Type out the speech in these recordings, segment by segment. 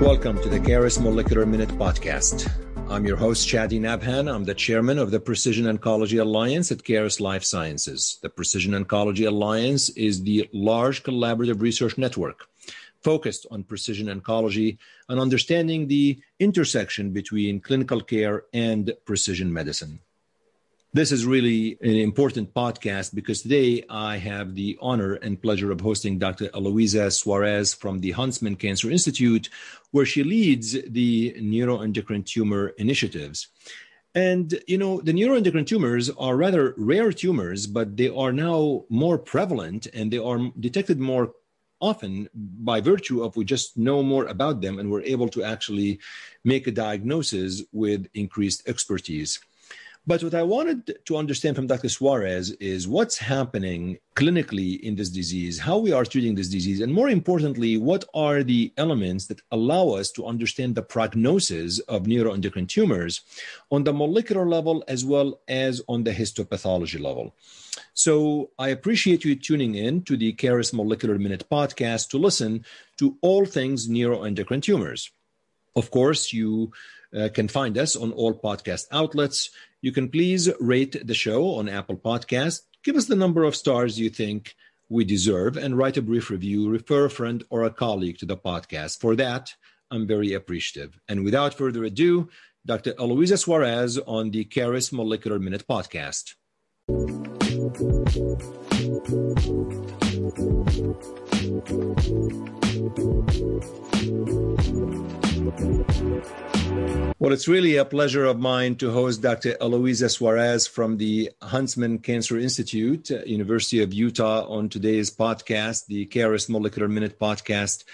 Welcome to the Caris Molecular Minute Podcast. I'm your host, Chadi Nabhan. I'm the chairman of the Precision Oncology Alliance at Caris Life Sciences. The Precision Oncology Alliance is the large collaborative research network focused on precision oncology and understanding the intersection between clinical care and precision medicine. This is really an important podcast because today I have the honor and pleasure of hosting Dr. Heloisa Soares from the Huntsman Cancer Institute, where she leads the neuroendocrine tumor initiatives. And, you know, the neuroendocrine tumors are rather rare tumors, but they are now more prevalent and they are detected more often by virtue of we just know more about them and we're able to actually make a diagnosis with increased expertise. But what I wanted to understand from Dr. Soares is what's happening clinically in this disease, how we are treating this disease, and more importantly, what are the elements that allow us to understand the prognosis of neuroendocrine tumors on the molecular level as well as on the histopathology level. So I appreciate you tuning in to the Caris Molecular Minute podcast to listen to all things neuroendocrine tumors. Of course, you uh, can find us on all podcast outlets. You can please rate the show on Apple Podcast. Give us the number of stars you think we deserve and write a brief review. Refer a friend or a colleague to the podcast. For that, I'm very appreciative. And without further ado, Dr. Heloisa Soares on the Caris Molecular Minute podcast. Well, it's really a pleasure of mine to host Dr. Heloisa Soares from the Huntsman Cancer Institute, uh, University of Utah, on today's podcast, the Caris Molecular Minute podcast.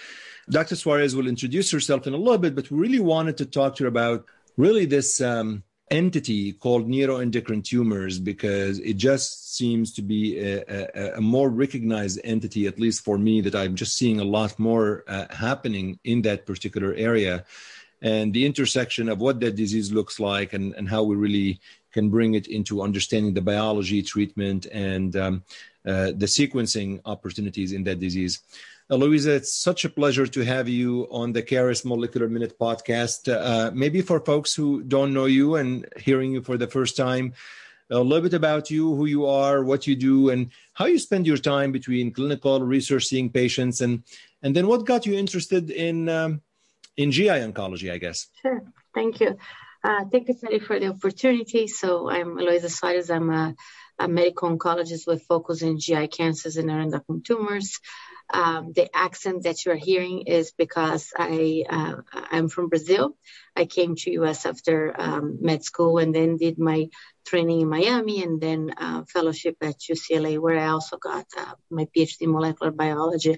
Dr. Soares will introduce herself in a little bit, but we really wanted to talk to her about really this um, entity called neuroendocrine tumors because it just seems to be a, a, a, more recognized entity, at least for me, that I'm just seeing a lot more uh, happening in that particular area and the intersection of what that disease looks like and, and how we really can bring it into understanding the biology, treatment, and um, uh, the sequencing opportunities in that disease. Heloisa, it's such a pleasure to have you on the Caris Molecular Minute podcast. Uh, maybe for folks who don't know you and hearing you for the first time, a little bit about you, who you are, what you do, and how you spend your time between clinical research, seeing patients, and and then what got you interested in um, in GI oncology, I guess. Sure. Thank you. Uh, thank you, Sally, for the opportunity. So I'm Heloisa Soares. I'm a, a, medical oncologist with focus in GI cancers and neuroendocrine tumors. Um, the accent that you're hearing is because I uh, I'm from Brazil. I came to US after um, med school and then did my training in Miami and then uh, fellowship at UCLA, where I also got uh, my PhD in molecular biology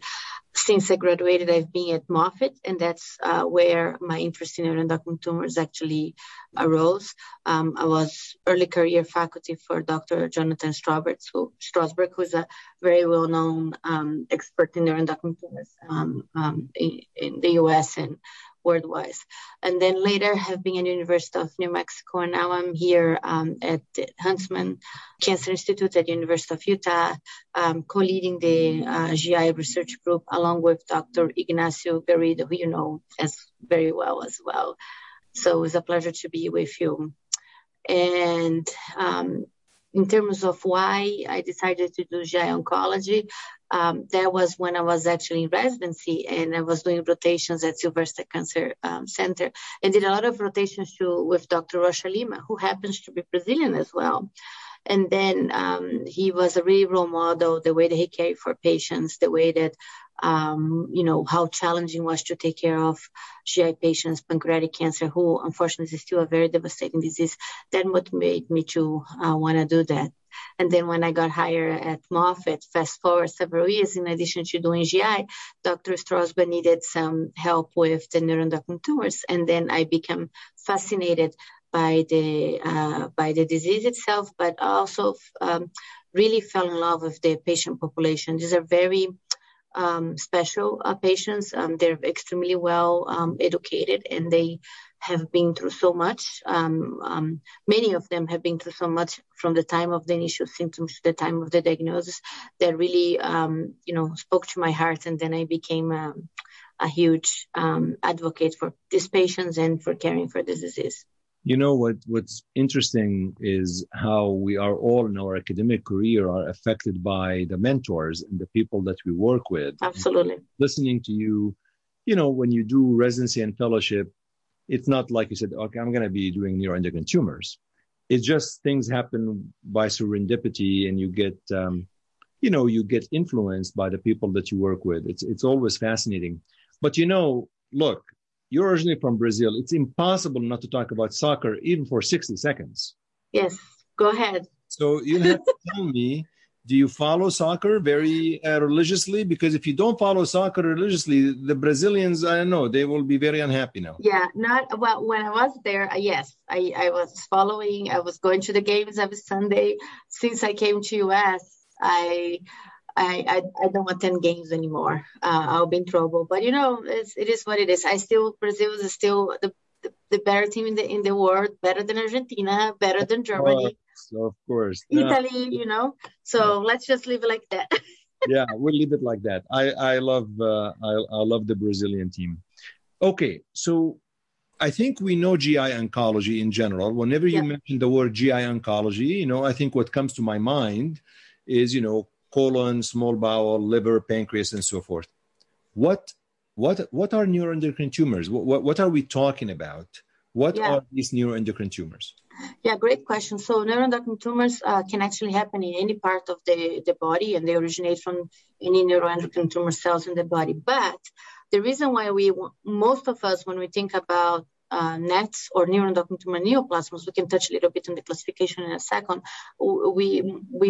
since I graduated, I've been at Moffitt, and that's uh, where my interest in neuroendocrine tumors actually arose. Um, I was early career faculty for Dr. Jonathan Strosberg, who, Strosberg, who's a very well-known um, expert in neuroendocrine tumors um, um in, in, the U.S. and worldwide. And then later have been at University of New Mexico, and now I'm here um, at the Huntsman Cancer Institute at the University of Utah, um, co-leading the uh, GI research group along with Dr. Ignacio Garrido, who you know as very well as well. So it's a pleasure to be with you. And um, in terms of why I decided to do GI oncology, um, that was when I was actually in residency and I was doing rotations at Sylvester Cancer um, Center and did a lot of rotations too with Dr. Rocha Lima, who happens to be Brazilian as well. And then um, he was a really role model, the way that he cared for patients, the way that, um, you know, how challenging was to take care of GI patients, pancreatic cancer, who unfortunately is still a very devastating disease. That motivated me to uh, want to do that. And then when I got hired at Moffitt, fast forward several years, in addition to doing GI, Dr. Strosberg needed some help with the neuroendocrine tumors. And then I became fascinated by the uh, by the disease itself, but also um, really fell in love with the patient population. These are very um, special uh, patients. Um, they're extremely well um, educated and they have been through so much. Um, um, many of them have been through so much from the time of the initial symptoms to the time of the diagnosis that really, you know, spoke to my heart. And then I became a huge um, advocate for these patients and for caring for this disease. You know what? What's interesting is how we are all in our academic career are affected by the mentors and the people that we work with. Absolutely. And listening to you, you know, when you do residency and fellowship, it's not like you said, okay, I'm going to be doing neuroendocrine tumors. It's just things happen by serendipity, and you get, um, you know, you get influenced by the people that you work with. It's it's always fascinating. But you know, look, you're originally from Brazil. It's impossible not to talk about soccer even for 60 seconds. Yes, go ahead. So you have to tell me, do you follow soccer very uh, religiously? Because if you don't follow soccer religiously, the Brazilians, I don't know, they will be very unhappy now. Yeah, not well. When I was there, uh, yes, I, I was following. I was going to the games every Sunday since I came to US. I I, I, I don't attend games anymore. Uh, I'll be in trouble. But you know, it's, it is what it is. I still Brazil is still the, the, the better team in the in the world, better than Argentina, better than Germany. Oh, of course, Italy. Yeah. You know, so yeah. let's just leave it like that. yeah, we'll leave it like that. I I love uh, I I love the Brazilian team. Okay, so I think we know GI oncology in general. Whenever you yeah. mention the word GI oncology, you know, I think what comes to my mind is, you know, colon, small bowel, liver, pancreas, and so forth. What what what are neuroendocrine tumors? What what, what are we talking about? What yeah. are these neuroendocrine tumors? Yeah, great question. So neuroendocrine tumors uh, can actually happen in any part of the, the body, and they originate from any neuroendocrine tumor cells in the body. But the reason why we, most of us, when we think about uh, NETs or neuroendocrine tumor neoplasms, we can touch a little bit on the classification in a second. We we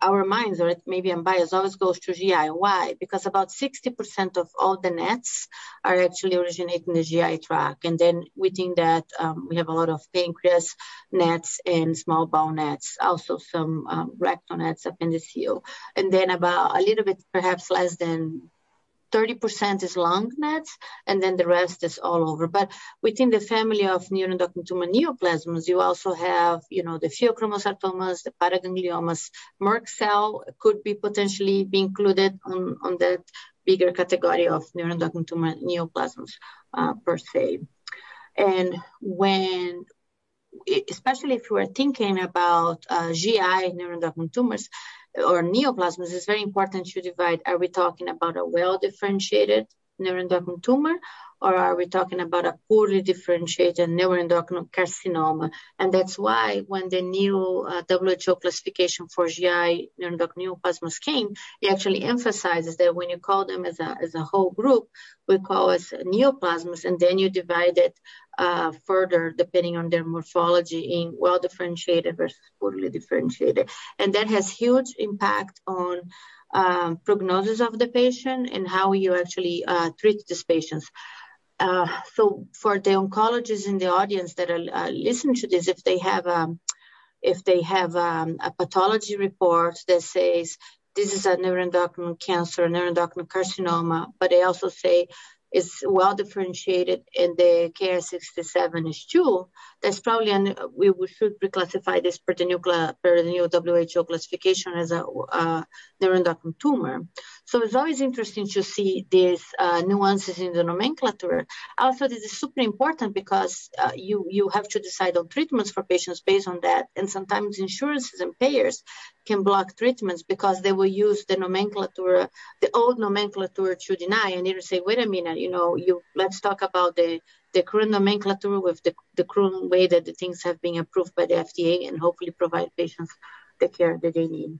our minds, or maybe I'm biased, always goes to GI. Why? Because about 60% of all the nets are actually originating in the GI tract. And then within that, um, we have a lot of pancreas nets and small bowel nets, also some um, rectal nets, appendiceal. And then about a little bit, perhaps less than 30% is lung nets, and then the rest is all over. But within the family of neuroendocrine tumor neoplasms, you also have, you know, the pheochromocytomas, the paragangliomas. Merkel cell could be potentially be included on, on that bigger category of neuroendocrine tumor neoplasms uh, per se. And when especially if we are thinking about uh, GI neuroendocrine tumors, or neoplasms, it's very important to divide. Are we talking about a well differentiated neuroendocrine tumor or are we talking about a poorly differentiated neuroendocrine carcinoma? And that's why when the new uh, WHO classification for GI neuroendocrine neoplasms came, it actually emphasizes that when you call them as a, as a whole group, we call as neoplasms, and then you divide it uh, further depending on their morphology in well differentiated versus poorly differentiated. And that has huge impact on um, prognosis of the patient and how you actually uh, treat these patients. Uh, so for the oncologists in the audience that are uh, listening to this, if they have um, if they have um, a pathology report that says this is a neuroendocrine cancer, neuroendocrine carcinoma, but they also say is well differentiated and the KI67 that's probably, an, we, should reclassify this per the, new, per the new WHO classification as a uh, neuroendocrine tumor. So it's always interesting to see these uh, nuances in the nomenclature. Also, this is super important because uh, you, you have to decide on treatments for patients based on that. And sometimes insurances and payers can block treatments because they will use the nomenclature, the old nomenclature to deny and either say, wait a minute, you know, you let's talk about the the current nomenclature with the, the current way that the things have been approved by the FDA and hopefully provide patients the care that they need.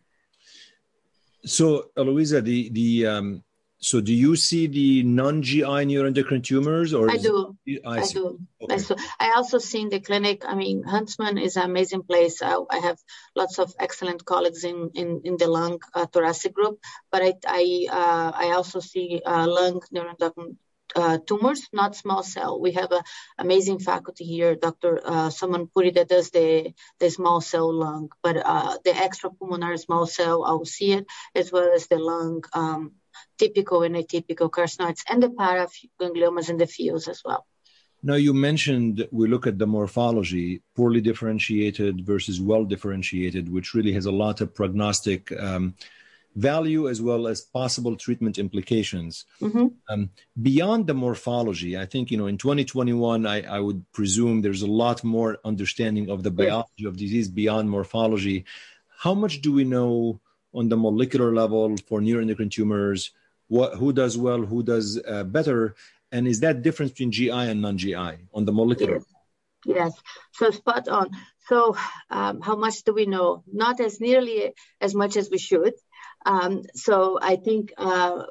So, Heloisa, the the um, so do you see the non-GI neuroendocrine tumors or I do. I, I do. Okay. I, do. I also see in the clinic, I mean, Huntsman is an amazing place. I, I have lots of excellent colleagues in, in, in the lung uh, thoracic group, but I, I, uh, I also see uh, lung neuroendocrine uh, tumors, not small cell. We have an amazing faculty here, Dr. Uh, Sonam Puri, that does the, the small cell lung, but uh, the extrapulmonary small cell, I will see it, as well as the lung, um, typical and atypical carcinoids, and the paragangliomas and the fields as well. Now, you mentioned we look at the morphology, poorly differentiated versus well differentiated, which really has a lot of prognostic um, value as well as possible treatment implications. Mm-hmm. Um, beyond the morphology, I think you know in 2021, I, I, would presume there's a lot more understanding of the biology of disease beyond morphology. How much do we know on the molecular level for neuroendocrine tumors? What, who does well, who does uh, better, and is that difference between GI and non-GI on the molecular? Yes. Yes, so spot on. So, um, how much do we know? Not as nearly as much as we should. Um, so, I think uh,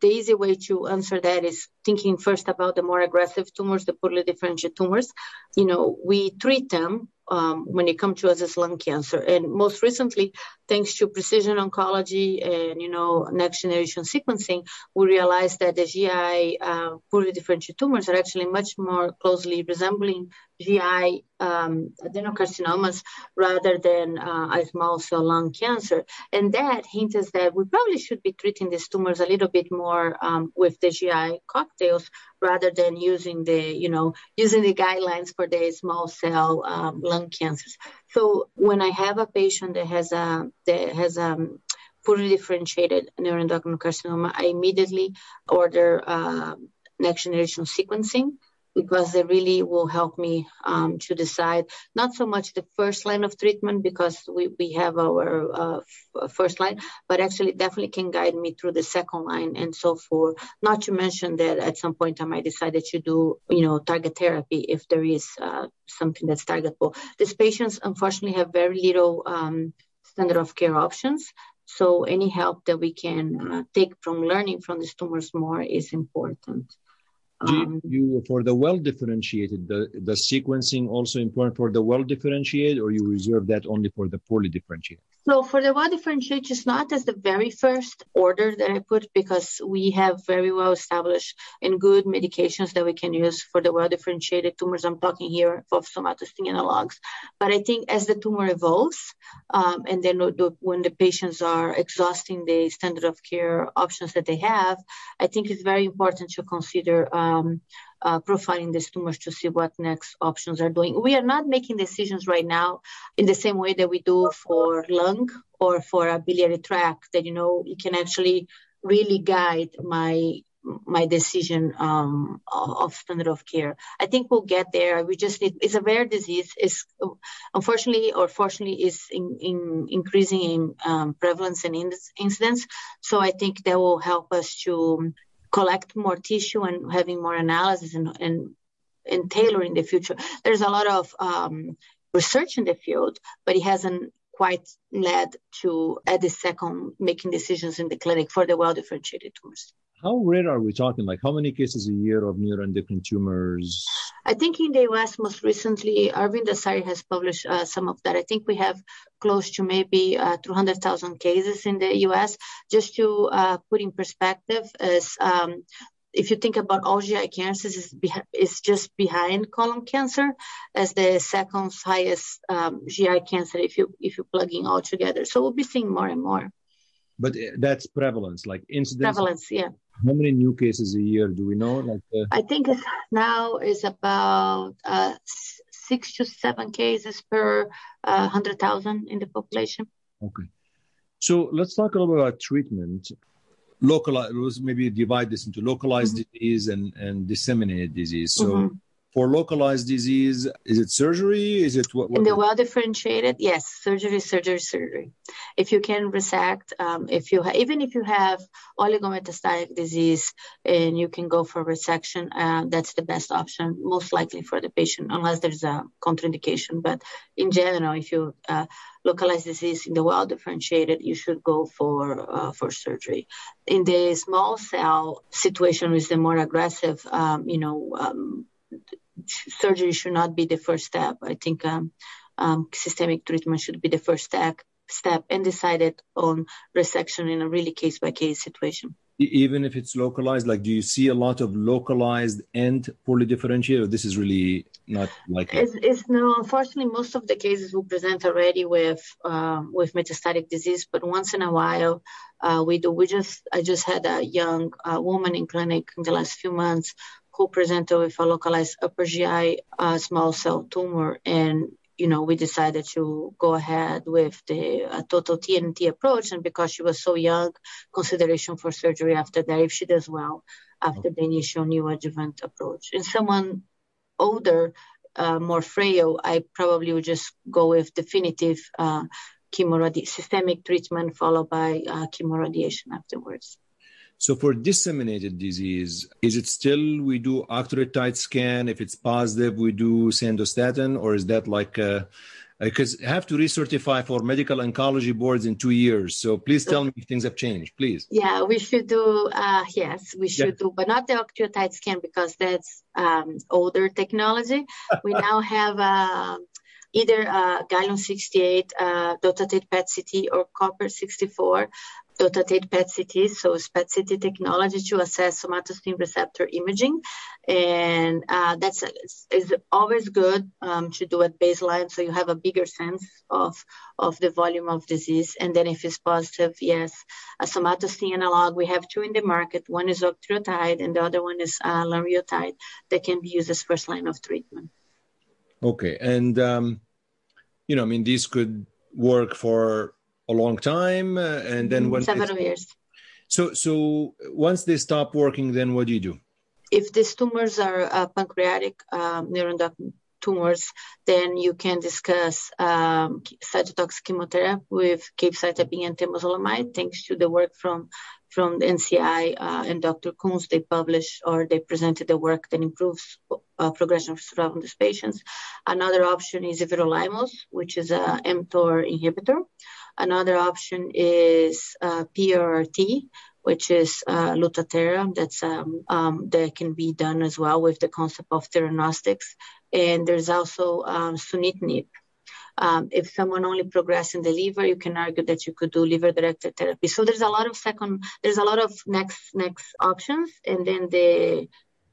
the easy way to answer that is thinking first about the more aggressive tumors, the poorly differentiated tumors. You know, we treat them um, when it comes to us as lung cancer. And most recently, thanks to precision oncology and you know next generation sequencing, we realized that the GI uh, poorly differentiated tumors are actually much more closely resembling GI um, adenocarcinomas rather than uh, small cell lung cancer. And that hints that we probably should be treating these tumors a little bit more um, with the GI cocktails rather than using the, you know, using the guidelines for the small cell um, lung cancers. So when I have a patient that has a that has a um, poorly differentiated neuroendocrine carcinoma, I immediately order uh, next generation sequencing because they really will help me um, to decide not so much the first line of treatment because we, we have our uh, f- first line, but actually definitely can guide me through the second line and so forth. Not to mention that at some point I might decide to do, you know, target therapy if there is uh, something that's targetable. These patients unfortunately have very little um, standard of care options. So any help that we can uh, take from learning from these tumors more is important. Um, you for the well differentiated the, the sequencing also important for the well differentiated or you reserve that only for the poorly differentiated so for the well differentiated it's not as the very first order that i put because we have very well established and good medications that we can use for the well differentiated tumors i'm talking here of somatostatin analogs but i think as the tumor evolves um, and then when the patients are exhausting the standard of care options that they have i think it's very important to consider um, uh, profiling these tumors to see what next options are doing. We are not making decisions right now in the same way that we do for lung or for a biliary tract that, you know, you can actually really guide my my decision um, of standard of care. I think we'll get there. We just need. It's a rare disease. It's unfortunately or fortunately is in, in increasing in um, prevalence and in incidence. So I think that will help us to collect more tissue and having more analysis and, and, and tailoring the future. There's a lot of um, research in the field, but it hasn't quite led to at the second making decisions in the clinic for the well differentiated tumors. How rare are we talking? Like how many cases a year of neuroendocrine tumors? I think in the US, most recently, Arvind Dasari has published uh, some of that. I think we have close to maybe uh, 200,000 cases in the US. Just to uh, put in perspective, is um, if you think about all GI cancers, it's, it's, just behind colon cancer as the second highest um, GI cancer if you if you plug in all together. So we'll be seeing more and more. But uh, that's prevalence, like incidence. Prevalence, yeah. How many new cases a year do we know? Like uh... I think now is about uh, six to seven cases per uh, hundred thousand in the population. Okay, so let's talk a little bit about treatment. Localized, maybe divide this into localized mm-hmm. disease and and disseminated disease. So. Mm-hmm for localized disease is it surgery? Is it what, what in the well differentiated yes surgery surgery surgery. If you can resect um, if you ha- even if you have oligometastatic disease and you can go for resection uh, that's the best option most likely for the patient unless there's a contraindication. But in general if you uh, localized disease in the well differentiated, you should go for uh, for surgery. In the small cell situation, is the more aggressive, um, you know, um, surgery should not be the first step. I think um, um, systemic treatment should be the first step, step and decided on resection in a really case by case situation. Even if it's localized, like do you see a lot of localized and poorly differentiated? this is really not likely. It's, it's, no, unfortunately, most of the cases will present already with uh, with metastatic disease, but once in a while uh, we do. We just I just had a young uh, woman in clinic in the last few months who presented with a localized upper GI uh, small cell tumor, and you know, we decided to go ahead with the uh, total TNT approach. And because she was so young, consideration for surgery after that, if she does well after the initial neoadjuvant approach. In someone older, uh, more frail, I probably would just go with definitive uh, chemoradi- systemic treatment followed by uh, chemoradiation afterwards. So for disseminated disease, is it still we do octreotide scan? If it's positive, we do sandostatin, or is that like because uh, I have to recertify for medical oncology boards in two years. So please tell me if things have changed, please. Yeah, we should do. Uh, yes, we should yeah. do, but not the octreotide scan because that's um, older technology. we now have. Uh, either uh, gallium 68 uh, dotatate PET CT or copper 64 dotatate PET CT, so it's PET CT technology to assess somatostatin receptor imaging, and uh, that's is always good um, to do at baseline, so you have a bigger sense of of the volume of disease. And then if it's positive, yes, a somatostatin analog. We have two in the market. One is octreotide, and the other one is uh, lanreotide that can be used as first line of treatment. Okay, and um, you know, I mean, these could work for a long time, uh, and then when several years. So, so once they stop working, then what do you do? If these tumors are uh, pancreatic um, neuroendocrine tumors, then you can discuss um, cytotoxic chemotherapy with capecitabine and temozolomide, thanks to the work from from the NCI uh, and Dr. Kunz. They published or they presented the work that improves uh, progression of survival in these patients. Another option is everolimus, which is a mTOR inhibitor. Another option is uh, PRRT, which is uh, Lutathera. That's um, um, that can be done as well with the concept of theranostics. And there's also um, sunitinib. Um, if someone only progressed in the liver, you can argue that you could do liver-directed therapy. So there's a lot of second, there's a lot of next next options, and then the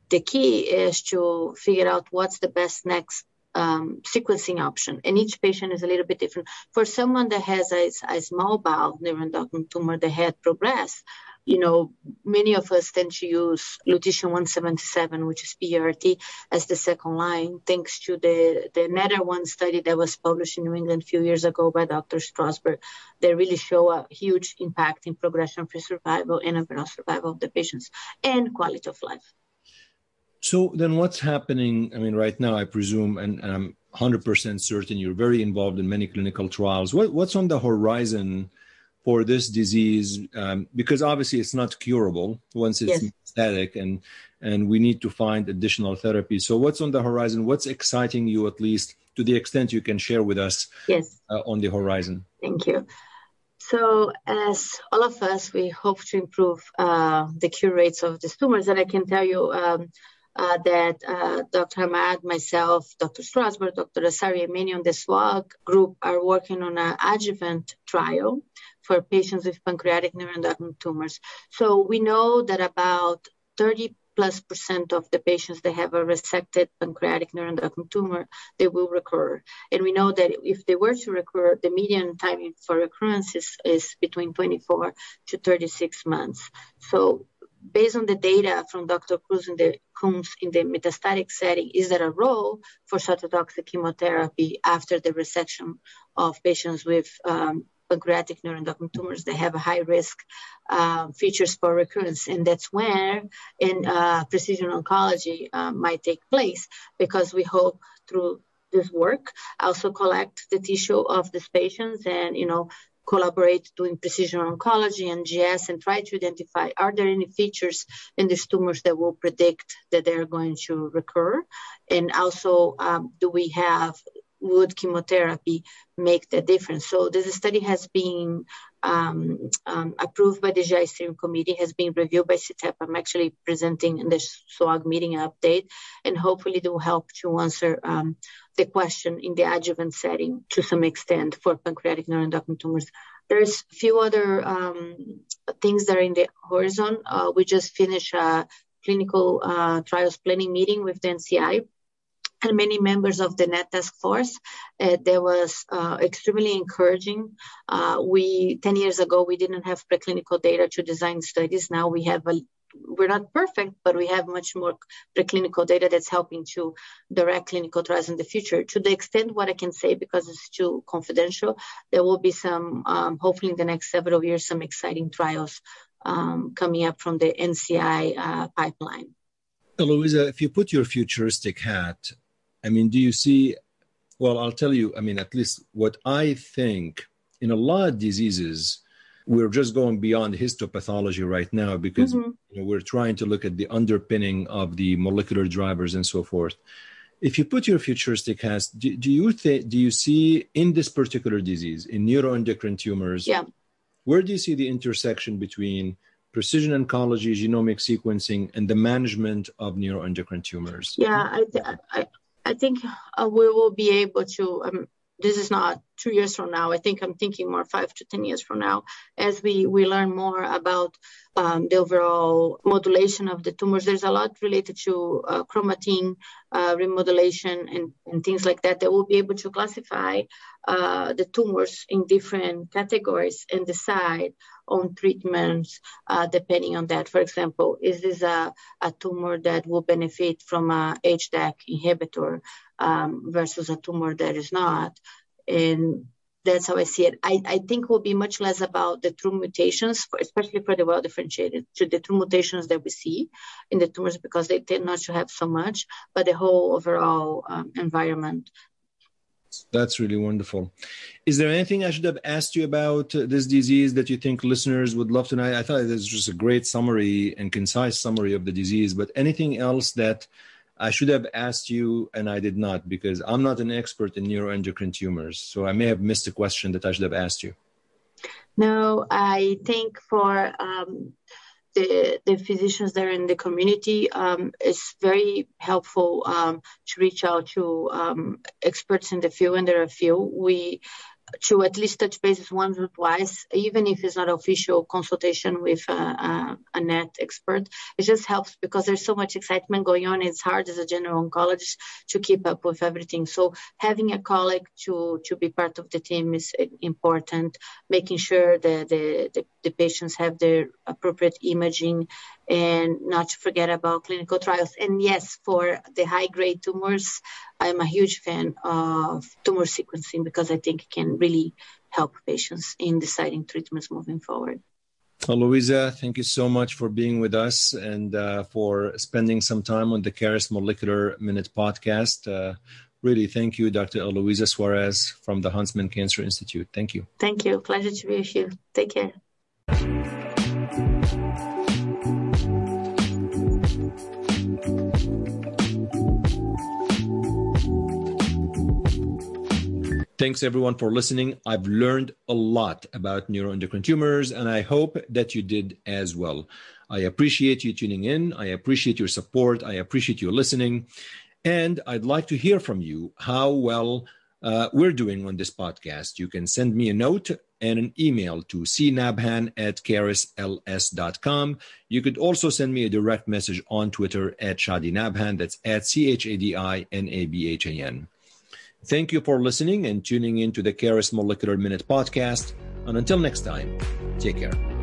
the key is to figure out what's the best next um, sequencing option, and each patient is a little bit different. For someone that has a, a small bowel neuroendocrine tumor that had progressed, you know, many of us tend to use lutetium 177, which is PRT, as the second line, thanks to the, the NETTER-1 study that was published in New England a few years ago by Dr. Strosberg. They really show a huge impact in progression-free survival and overall survival of the patients and quality of life. So then what's happening? I mean, right now, I presume, and, and I'm 100% certain you're very involved in many clinical trials. What, what's on the horizon for this disease? Um, because obviously it's not curable once it's yes. metastatic and, and we need to find additional therapy. So what's on the horizon? What's exciting you, at least to the extent you can share with us yes. Uh, on the horizon? Thank you. So, as all of us, we hope to improve uh, the cure rates of these tumors. And I can tell you, um, uh, that uh, Dr. Hamad, myself, Dr. Strosberg, Dr. Dasari, many on the SWOG group are working on an adjuvant trial for patients with pancreatic neuroendocrine tumors. So we know that about 30 plus percent of the patients that have a resected pancreatic neuroendocrine tumor, they will recur. And we know that if they were to recur, the median time for recurrence is, is between 24 to 36 months. So based on the data from Dr. Kunz in the in the metastatic setting, is there a role for cytotoxic chemotherapy after the resection of patients with um, pancreatic neuroendocrine tumors that have a high risk uh, features for recurrence? And that's where in uh, precision oncology uh, might take place because we hope through this work also collect the tissue of these patients and you know collaborate doing precision oncology and GS and try to identify are there any features in these tumors that will predict that they're going to recur? And also, um, do we have would chemotherapy make the difference? So this study has been um, um, approved by the GI steering committee, has been reviewed by CTEP. I'm actually presenting in the SWOG meeting update, and hopefully it will help to answer um, the question in the adjuvant setting to some extent for pancreatic neuroendocrine tumors. There's a few other um, things that are in the horizon. Uh, we just finished a clinical uh, trials planning meeting with the NCI and many members of the NET task force. Uh, that was uh, extremely encouraging. Uh, we 10 years ago we didn't have preclinical data to design studies. Now we have a we're not perfect, but we have much more preclinical data that's helping to direct clinical trials in the future. To the extent what I can say, because it's too confidential, there will be some, um, hopefully in the next several years, some exciting trials um, coming up from the NCI uh, pipeline. Louisa, if you put your futuristic hat, I mean, do you see? Well, I'll tell you. I mean, at least what I think in a lot of diseases, we're just going beyond histopathology right now because mm-hmm. you know, we're trying to look at the underpinning of the molecular drivers and so forth. If you put your futuristic hat, do, do you think do you see in this particular disease in neuroendocrine tumors? Yeah. Where do you see the intersection between precision oncology, genomic sequencing, and the management of neuroendocrine tumors? Yeah, I, I, I think uh, we will be able to. Um, this is not two years from now. I think I'm thinking more five to 10 years from now as we, we learn more about um, the overall modulation of the tumors. There's a lot related to uh, chromatin uh, remodulation and, and things like that that will be able to classify uh, the tumors in different categories and decide on treatments uh, depending on that. For example, is this a, a tumor that will benefit from a HDAC inhibitor um, versus a tumor that is not? And that's how I see it. I, I think will be much less about the true mutations, for, especially for the well differentiated, to the true mutations that we see in the tumors because they tend not to have so much, but the whole overall um, environment. That's really wonderful. Is there anything I should have asked you about uh, this disease that you think listeners would love to know? I thought it was just a great summary and concise summary of the disease, but anything else that I should have asked you and I did not because I'm not an expert in neuroendocrine tumors. So I may have missed a question that I should have asked you. No, I think for um, the, the physicians that are in the community, um, it's very helpful um, to reach out to um, experts in the field, and there are a few. We to at least touch bases once or twice, even if it's not official consultation with a, NET expert. It just helps because there's so much excitement going on. It's hard as a general oncologist to keep up with everything. So having a colleague to to be part of the team is eh, important. Making sure that the, the, the patients have their appropriate imaging and not to forget about clinical trials. And yes, for the high grade tumors, I'm a huge fan of tumor sequencing because I think it can really help patients in deciding treatments moving forward. Well, Louisa, thank you so much for being with us and uh, for spending some time on the Caris Molecular Minute podcast. Uh, really, thank you, Dr. Heloisa Soares from the Huntsman Cancer Institute. Thank you. Thank you. Pleasure to be with you. Take care. Thanks everyone for listening. I've learned a lot about neuroendocrine tumors, and I hope that you did as well. I appreciate you tuning in. I appreciate your support. I appreciate you listening. And I'd like to hear from you how well uh, we're doing on this podcast. You can send me a note and an email to cnabhan at carisls.com. You could also send me a direct message on Twitter at Chadi Nabhan. That's at C H A D I N A B H A N. Thank you for listening and tuning in to the Caris Molecular Minute podcast. And until next time, take care.